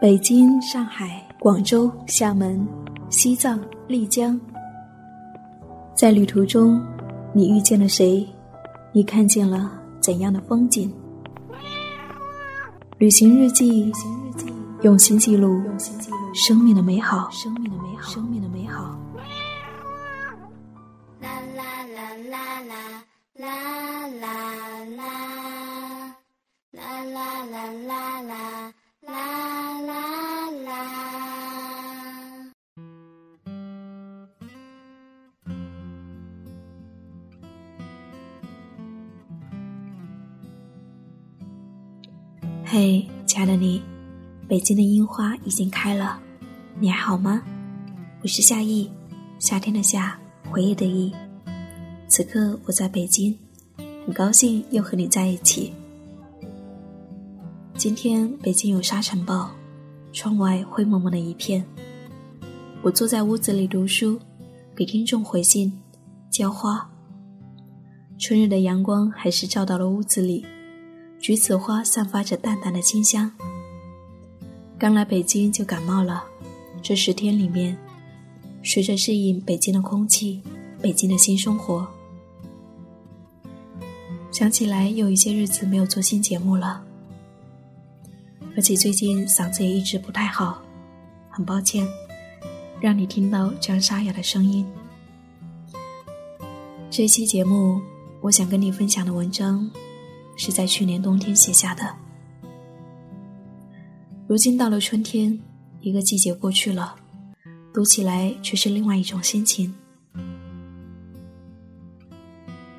北京、上海、广州、厦门、西藏、丽江，在旅途中，你遇见了谁？你看见了怎样的风景？旅行日记，用心记录生命的美好。生命的美好。生命的美好。啦啦啦啦啦啦啦啦啦啦啦啦啦。亲爱的你，北京的樱花已经开了，你还好吗？我是夏意，夏天的夏，回忆的忆。此刻我在北京，很高兴又和你在一起。今天北京有沙尘暴，窗外灰蒙蒙的一片。我坐在屋子里读书，给听众回信，浇花。春日的阳光还是照到了屋子里，橘子花散发着淡淡的清香。刚来北京就感冒了，这十天里面，随着适应北京的空气，北京的新生活。想起来有一些日子没有做新节目了。而且最近嗓子也一直不太好，很抱歉，让你听到这样沙哑的声音。这期节目，我想跟你分享的文章，是在去年冬天写下的。如今到了春天，一个季节过去了，读起来却是另外一种心情。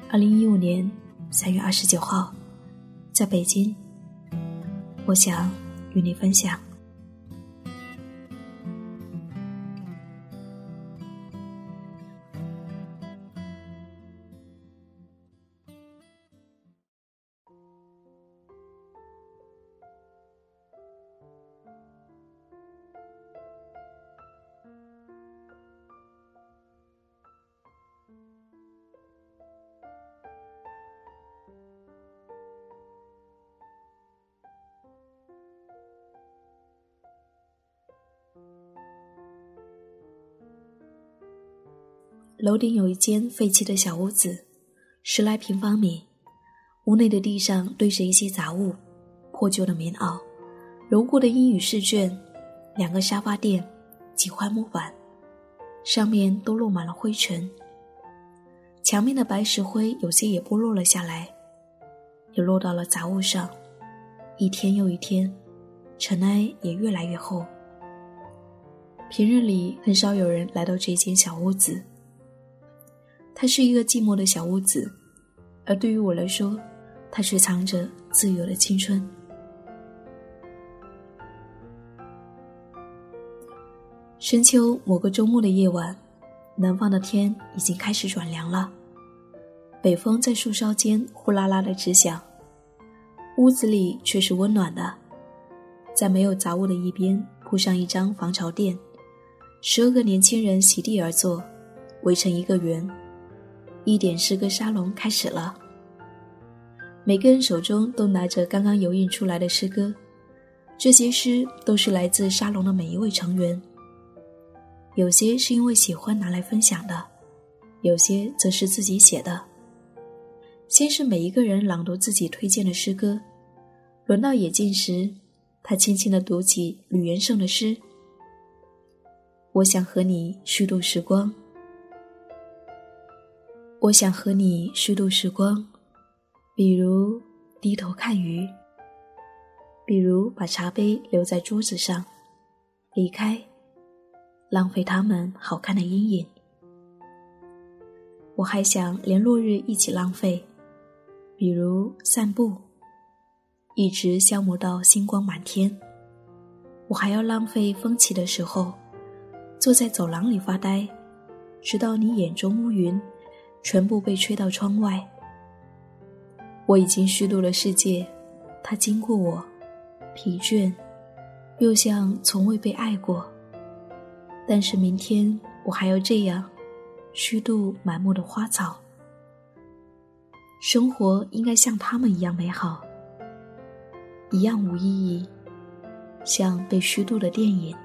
二零一五年三月二十九号，在北京，我想。与你分享。楼顶有一间废弃的小屋子，十来平方米。屋内的地上堆着一些杂物，破旧的棉袄，揉过的英语试卷，两个沙发垫，几块木板，上面都落满了灰尘。墙面的白石灰有些也剥落了下来，也落到了杂物上。一天又一天，尘埃也越来越厚。平日里很少有人来到这间小屋子。它是一个寂寞的小屋子，而对于我来说，它却藏着自由的青春。深秋某个周末的夜晚，南方的天已经开始转凉了，北风在树梢间呼啦啦的直响，屋子里却是温暖的，在没有杂物的一边铺上一张防潮垫，十二个年轻人席地而坐，围成一个圆。一点诗歌沙龙开始了。每个人手中都拿着刚刚油印出来的诗歌，这些诗都是来自沙龙的每一位成员。有些是因为喜欢拿来分享的，有些则是自己写的。先是每一个人朗读自己推荐的诗歌，轮到野静时，他轻轻地读起吕元胜的诗：“我想和你虚度时光。”我想和你虚度时光，比如低头看鱼，比如把茶杯留在桌子上，离开，浪费他们好看的阴影。我还想连落日一起浪费，比如散步，一直消磨到星光满天。我还要浪费风起的时候，坐在走廊里发呆，直到你眼中乌云。全部被吹到窗外。我已经虚度了世界，它经过我，疲倦，又像从未被爱过。但是明天我还要这样，虚度满目的花草。生活应该像他们一样美好，一样无意义，像被虚度的电影，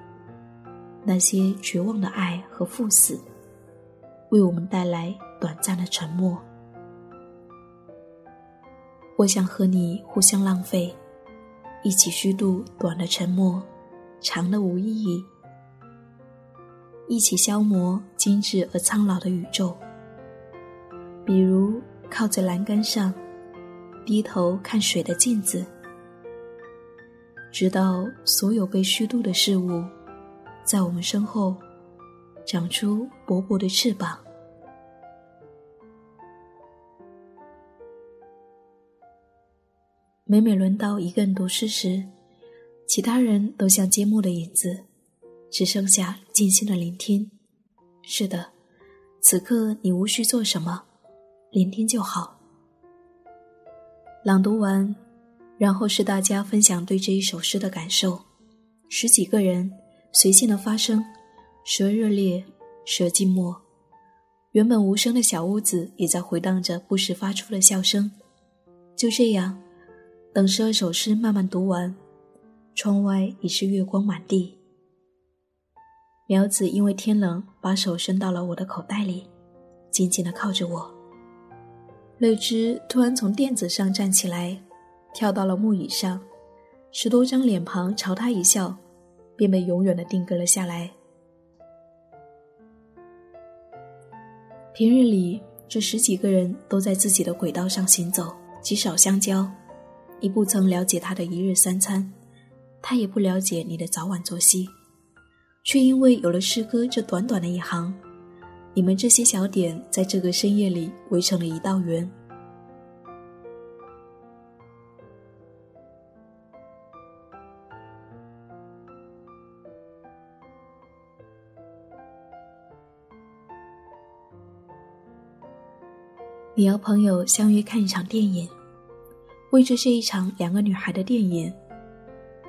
那些绝望的爱和赴死，为我们带来短暂的沉默。我想和你互相浪费，一起虚度短的沉默，长的无意义，一起消磨精致而苍老的宇宙。比如靠在栏杆上，低头看水的镜子。直到所有被虚度的事物，在我们身后长出薄薄的翅膀。每每轮到一个人读诗时，其他人都像缄默的影子，只剩下静心的聆听。是的，此刻你无需做什么，聆听就好。朗读完。然后是大家分享对这一首诗的感受，十几个人随性的发声，时而热烈，时而静默。原本无声的小屋子也在回荡着不时发出的笑声。就这样，等十二首诗慢慢读完，窗外已是月光满地。苗子因为天冷，把手伸到了我的口袋里，紧紧的靠着我。泪枝突然从垫子上站起来。跳到了木椅上，十多张脸庞朝他一笑，便被永远的定格了下来。平日里，这十几个人都在自己的轨道上行走，极少相交。你不曾了解他的一日三餐，他也不了解你的早晚作息，却因为有了诗歌这短短的一行，你们这些小点在这个深夜里围成了一道圆。你要朋友相约看一场电影，为这是一场两个女孩的电影，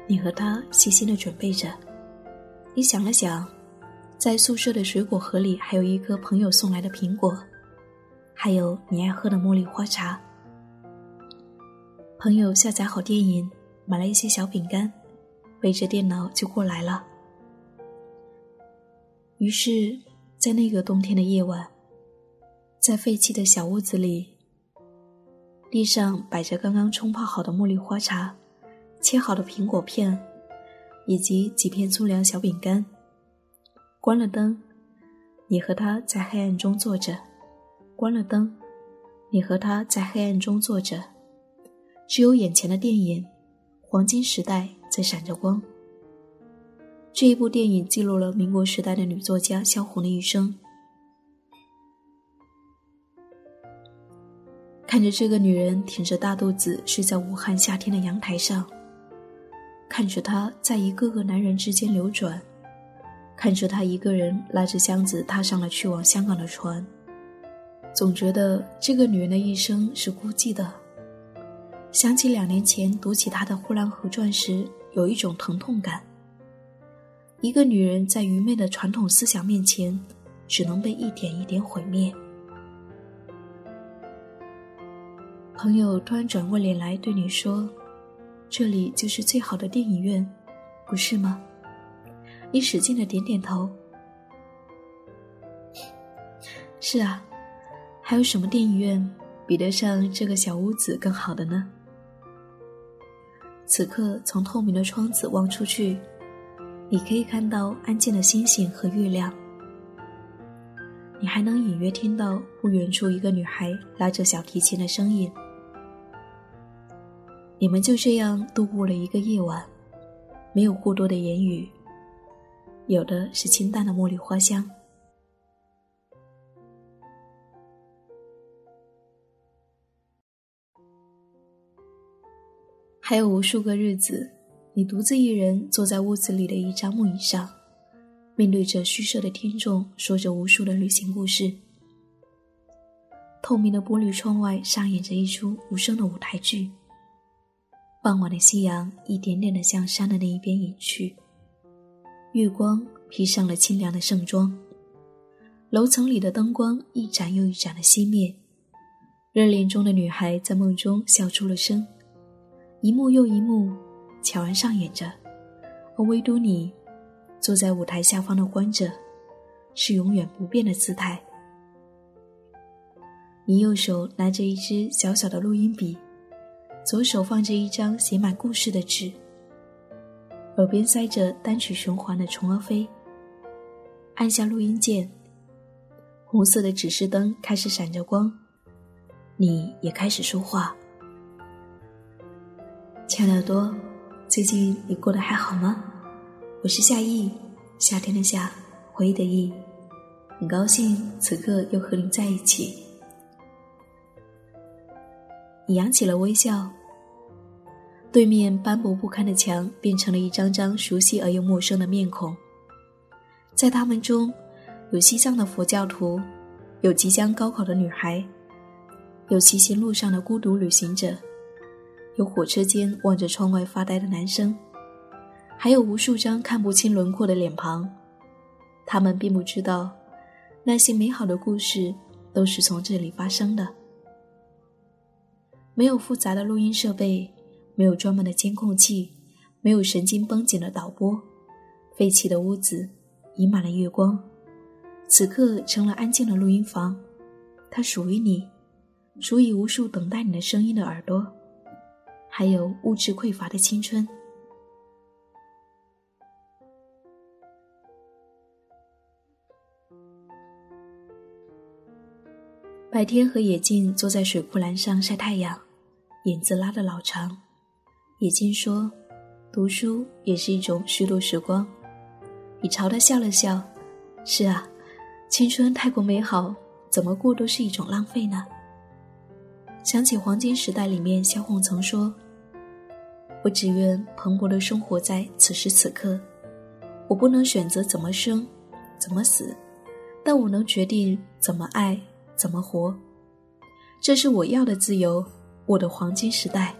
你和他细心的准备着。你想了想，在宿舍的水果盒里还有一颗朋友送来的苹果，还有你爱喝的茉莉花茶。朋友下载好电影，买了一些小饼干，背着电脑就过来了。于是，在那个冬天的夜晚。在废弃的小屋子里，地上摆着刚刚冲泡好的茉莉花茶，切好的苹果片，以及几片粗粮小饼干。关了灯，你和他在黑暗中坐着。关了灯，你和他在黑暗中坐着，只有眼前的电影《黄金时代》在闪着光。这一部电影记录了民国时代的女作家萧红的一生。看着这个女人挺着大肚子睡在武汉夏天的阳台上，看着她在一个个男人之间流转，看着她一个人拉着箱子踏上了去往香港的船，总觉得这个女人的一生是孤寂的。想起两年前读起她的《呼兰河传》时，有一种疼痛感。一个女人在愚昧的传统思想面前，只能被一点一点毁灭。朋友突然转过脸来对你说：“这里就是最好的电影院，不是吗？”你使劲的点点头。是啊，还有什么电影院比得上这个小屋子更好的呢？此刻从透明的窗子望出去，你可以看到安静的星星和月亮。你还能隐约听到不远处一个女孩拉着小提琴的声音。你们就这样度过了一个夜晚，没有过多的言语，有的是清淡的茉莉花香。还有无数个日子，你独自一人坐在屋子里的一张木椅上，面对着虚设的听众，说着无数的旅行故事。透明的玻璃窗外上演着一出无声的舞台剧。傍晚的夕阳一点点的向山的那一边隐去，月光披上了清凉的盛装，楼层里的灯光一盏又一盏的熄灭，热恋中的女孩在梦中笑出了声，一幕又一幕悄然上演着，而唯独你，坐在舞台下方的观者，是永远不变的姿态。你右手拿着一支小小的录音笔，左手放着一张写满故事的纸，耳边塞着单曲循环的《虫儿飞》。按下录音键，红色的指示灯开始闪着光，你也开始说话。亲爱的耳朵，最近你过得还好吗？我是夏意，夏天的夏，回忆的忆，很高兴此刻又和你在一起。你扬起了微笑，对面斑驳不堪的墙变成了一张张熟悉而又陌生的面孔，在他们中，有西藏的佛教徒，有即将高考的女孩，有骑行路上的孤独旅行者。有火车间望着窗外发呆的男生，还有无数张看不清轮廓的脸庞。他们并不知道，那些美好的故事都是从这里发生的。没有复杂的录音设备，没有专门的监控器，没有神经绷紧的导播，废弃的屋子，溢满了月光。此刻成了安静的录音房，它属于你，属于无数等待你的声音的耳朵。还有物质匮乏的青春。白天和野静坐在水库栏上晒太阳，影子拉得老长。野静说：“读书也是一种虚度时光。”你朝他笑了笑：“是啊，青春太过美好，怎么过都是一种浪费呢？”想起《黄金时代》里面萧红曾说。我只愿蓬勃的生活在此时此刻，我不能选择怎么生，怎么死，但我能决定怎么爱，怎么活。这是我要的自由，我的黄金时代。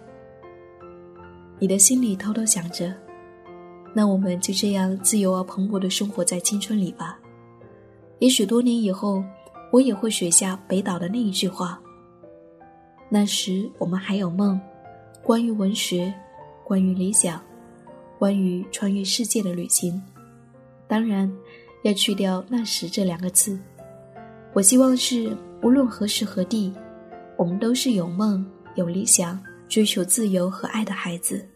你的心里偷偷想着，那我们就这样自由而蓬勃的生活在青春里吧。也许多年以后，我也会写下北岛的那一句话。那时我们还有梦，关于文学。关于理想，关于穿越世界的旅行，当然要去掉“那时”这两个字。我希望是无论何时何地，我们都是有梦、有理想、追求自由和爱的孩子。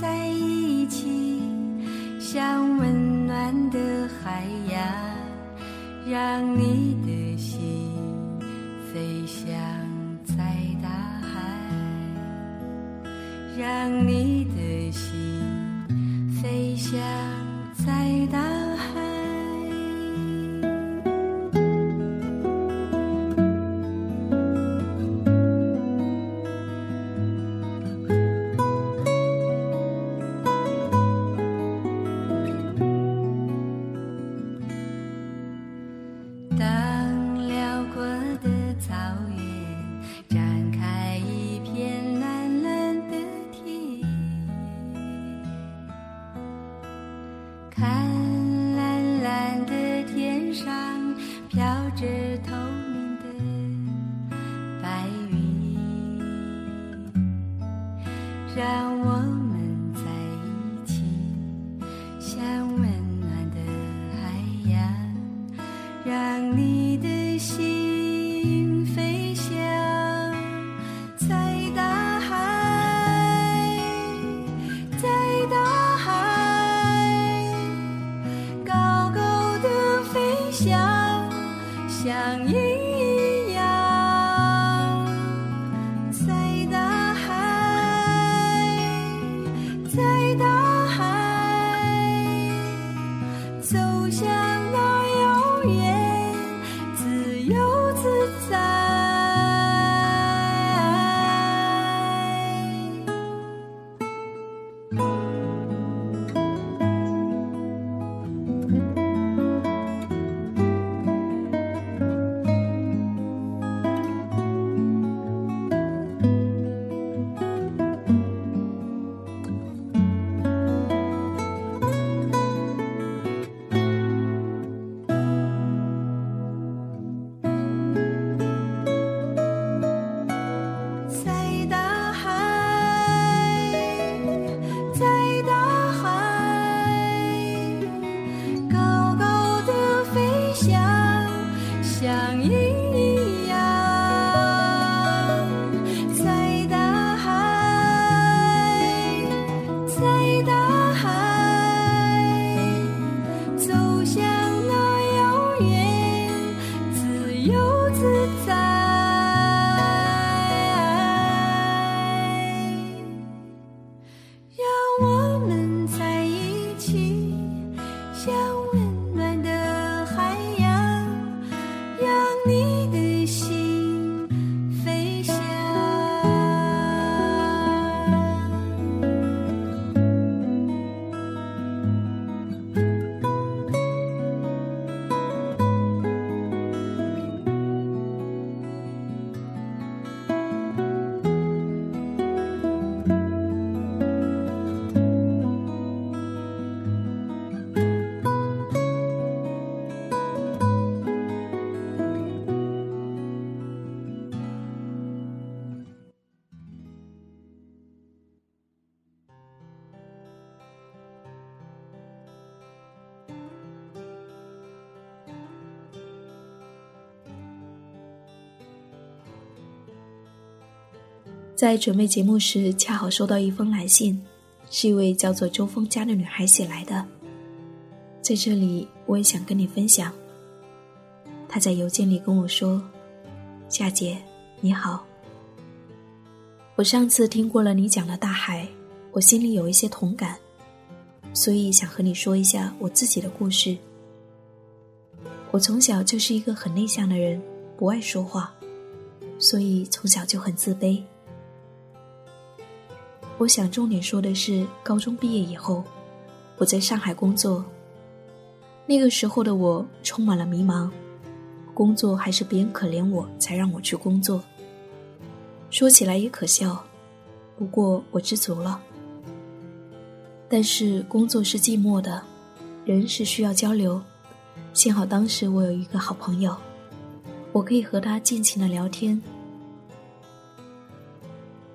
在一起像温暖的海洋让你的开。yeah. 在准备节目时，恰好收到一封来信，是一位叫做周峰家的女孩写来的。在这里，我也想跟你分享。她在邮件里跟我说：“夏姐，你好。我上次听过了你讲的大海，我心里有一些同感，所以想和你说一下我自己的故事。我从小就是一个很内向的人，不爱说话，所以从小就很自卑。我想重点说的是，高中毕业以后，我在上海工作。那个时候的我充满了迷茫，工作还是别人可怜我才让我去工作。说起来也可笑，不过我知足了。但是工作是寂寞的，人是需要交流。幸好当时我有一个好朋友，我可以和他尽情的聊天。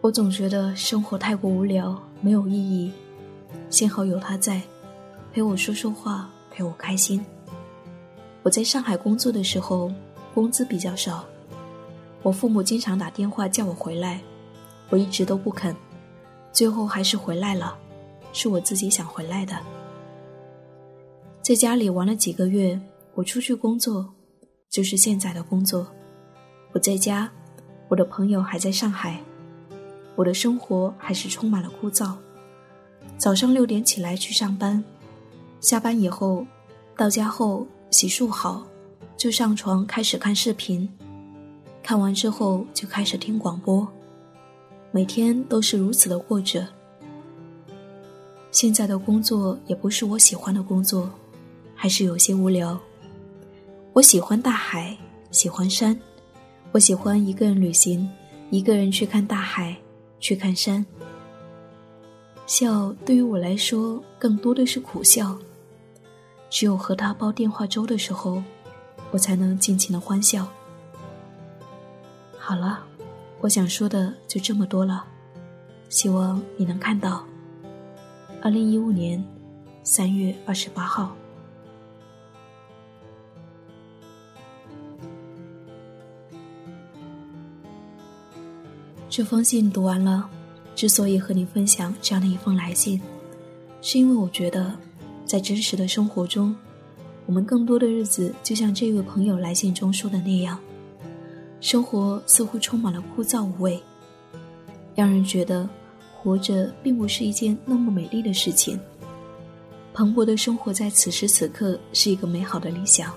我总觉得生活太过无聊，没有意义。幸好有他在，陪我说说话，陪我开心。我在上海工作的时候，工资比较少，我父母经常打电话叫我回来，我一直都不肯，最后还是回来了，是我自己想回来的。在家里玩了几个月，我出去工作，就是现在的工作。我在家，我的朋友还在上海。我的生活还是充满了枯燥。早上六点起来去上班，下班以后，到家后洗漱好，就上床开始看视频，看完之后就开始听广播，每天都是如此的过着。现在的工作也不是我喜欢的工作，还是有些无聊。我喜欢大海，喜欢山，我喜欢一个人旅行，一个人去看大海。去看山，笑对于我来说更多的是苦笑。只有和他煲电话粥的时候，我才能尽情的欢笑。好了，我想说的就这么多了，希望你能看到。二零一五年三月二十八号。这封信读完了，之所以和你分享这样的一封来信，是因为我觉得，在真实的生活中，我们更多的日子就像这位朋友来信中说的那样，生活似乎充满了枯燥无味，让人觉得活着并不是一件那么美丽的事情。蓬勃的生活在此时此刻是一个美好的理想，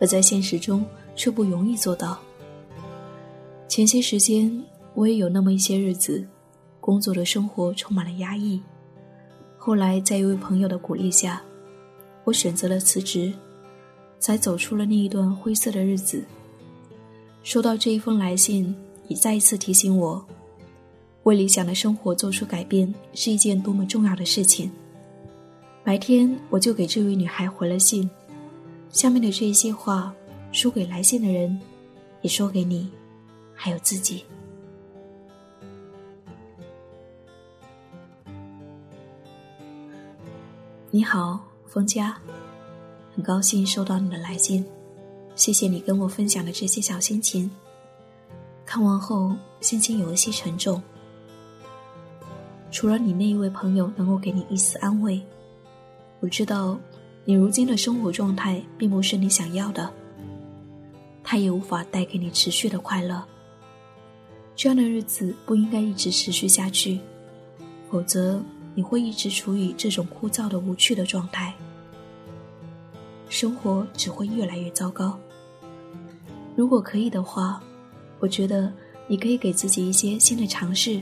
而在现实中却不容易做到。前些时间，我也有那么一些日子，工作的生活充满了压抑。后来，在一位朋友的鼓励下，我选择了辞职，才走出了那一段灰色的日子。收到这一封来信，也再一次提醒我，为理想的生活做出改变是一件多么重要的事情。白天，我就给这位女孩回了信，下面的这一些话，说给来信的人，也说给你。还有自己。你好，冯佳，很高兴收到你的来信，谢谢你跟我分享的这些小心情。看完后，心情有一些沉重。除了你那一位朋友能够给你一丝安慰，我知道你如今的生活状态并不是你想要的，他也无法带给你持续的快乐。这样的日子不应该一直持续下去，否则你会一直处于这种枯燥的无趣的状态，生活只会越来越糟糕。如果可以的话，我觉得你可以给自己一些新的尝试，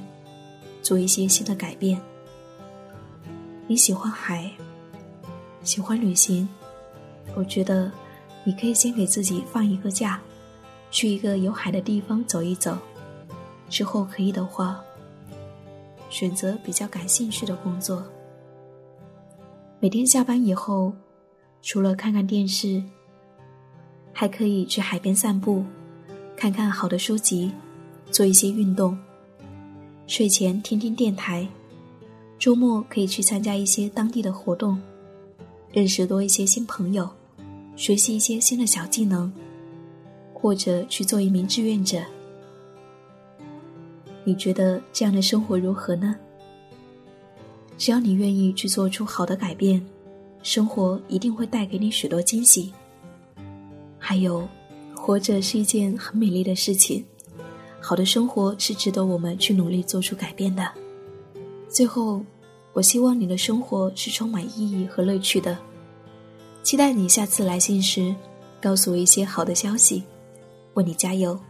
做一些新的改变。你喜欢海，喜欢旅行，我觉得你可以先给自己放一个假，去一个有海的地方走一走。之后可以的话，选择比较感兴趣的工作。每天下班以后，除了看看电视，还可以去海边散步，看看好的书籍，做一些运动。睡前听听电台，周末可以去参加一些当地的活动，认识多一些新朋友，学习一些新的小技能，或者去做一名志愿者。你觉得这样的生活如何呢？只要你愿意去做出好的改变，生活一定会带给你许多惊喜。还有，活着是一件很美丽的事情，好的生活是值得我们去努力做出改变的。最后，我希望你的生活是充满意义和乐趣的。期待你下次来信时，告诉我一些好的消息，为你加油。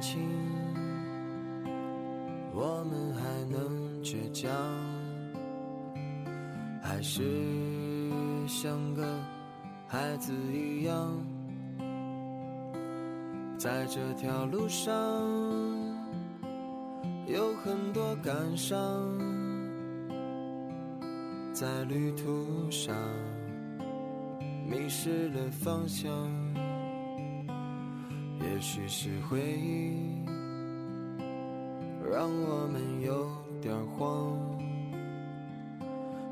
轻，我们还能倔强，还是像个孩子一样，在这条路上有很多感伤，在旅途上迷失了方向。也许是回忆让我们有点慌，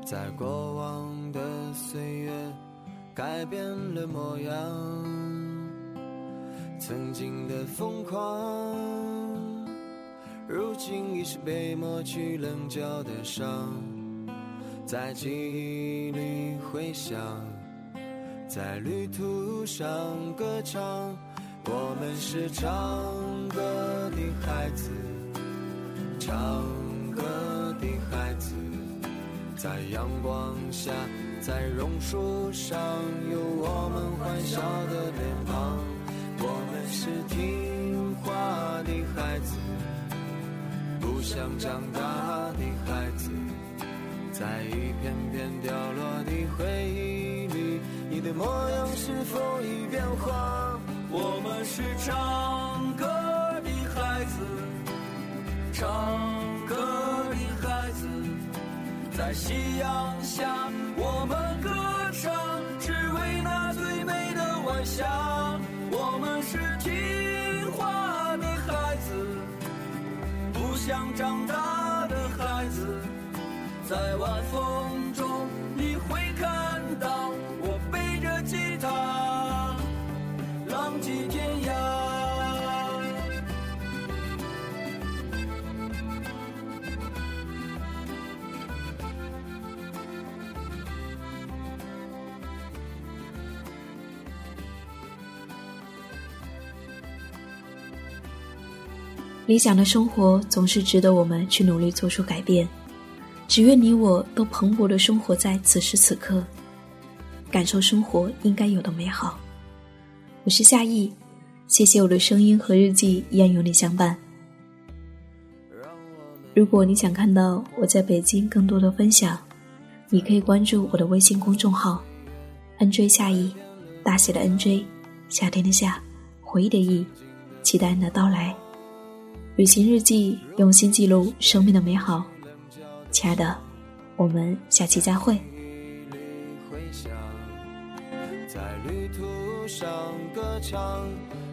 在过往的岁月改变了模样，曾经的疯狂，如今已是被抹去棱角的伤，在记忆里回响，在旅途上歌唱。我们是唱歌的孩子，唱歌的孩子，在阳光下，在榕树上，有我们欢笑的脸庞。我们是听话的孩子，不想长大的孩子，在一片片掉落的回忆里，你的模样是否已变化？我们是唱歌的孩子，唱歌的孩子，在夕阳下，我们歌唱，只为那最美的晚霞。我们是听话的孩子，不想长大的孩子，在晚风中你会看。理想的生活总是值得我们去努力做出改变。只愿你我都蓬勃的生活在此时此刻，感受生活应该有的美好。我是夏意，谢谢我的声音和日记一样有你相伴。如果你想看到我在北京更多的分享，你可以关注我的微信公众号 “nj 夏意”，大写的 “nj”，夏天的夏，回忆的忆，期待你的到来。旅行日记，用心记录生命的美好。亲爱的，我们下期再会。在旅途上歌唱，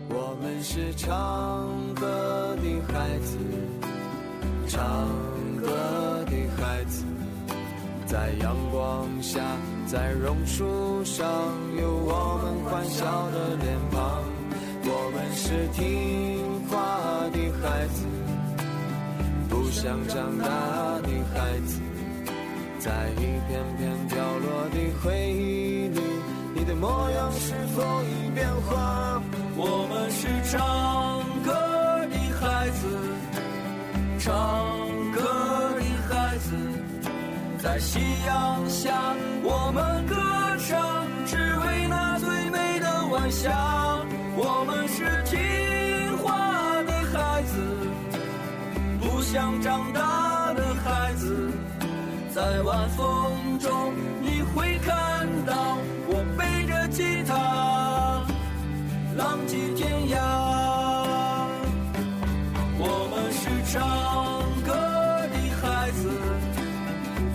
我们是唱歌的孩子，唱歌的孩子，在阳光下，在榕树上，有我们欢笑的脸庞。我们是听。话的孩子，不想长大的孩子，在一片片掉落的回忆里，你的模样是否已变化？我们是唱歌的孩子，唱歌的孩子，在夕阳下，我们歌唱，只为那最美的晚霞。我们是听话的孩子不想长大的孩子在晚风中你会看到我背着吉他浪迹天涯。我们是唱歌的孩子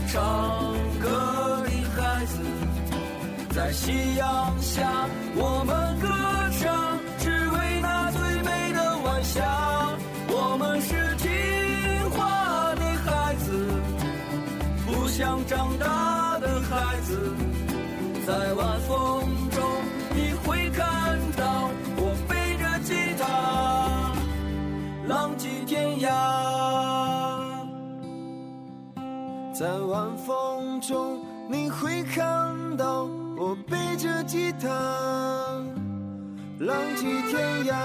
唱歌的孩子在夕阳下我们在晚风中你会看到我背着吉他，浪迹天涯。在晚风中你会看到我背着吉他，浪迹天涯。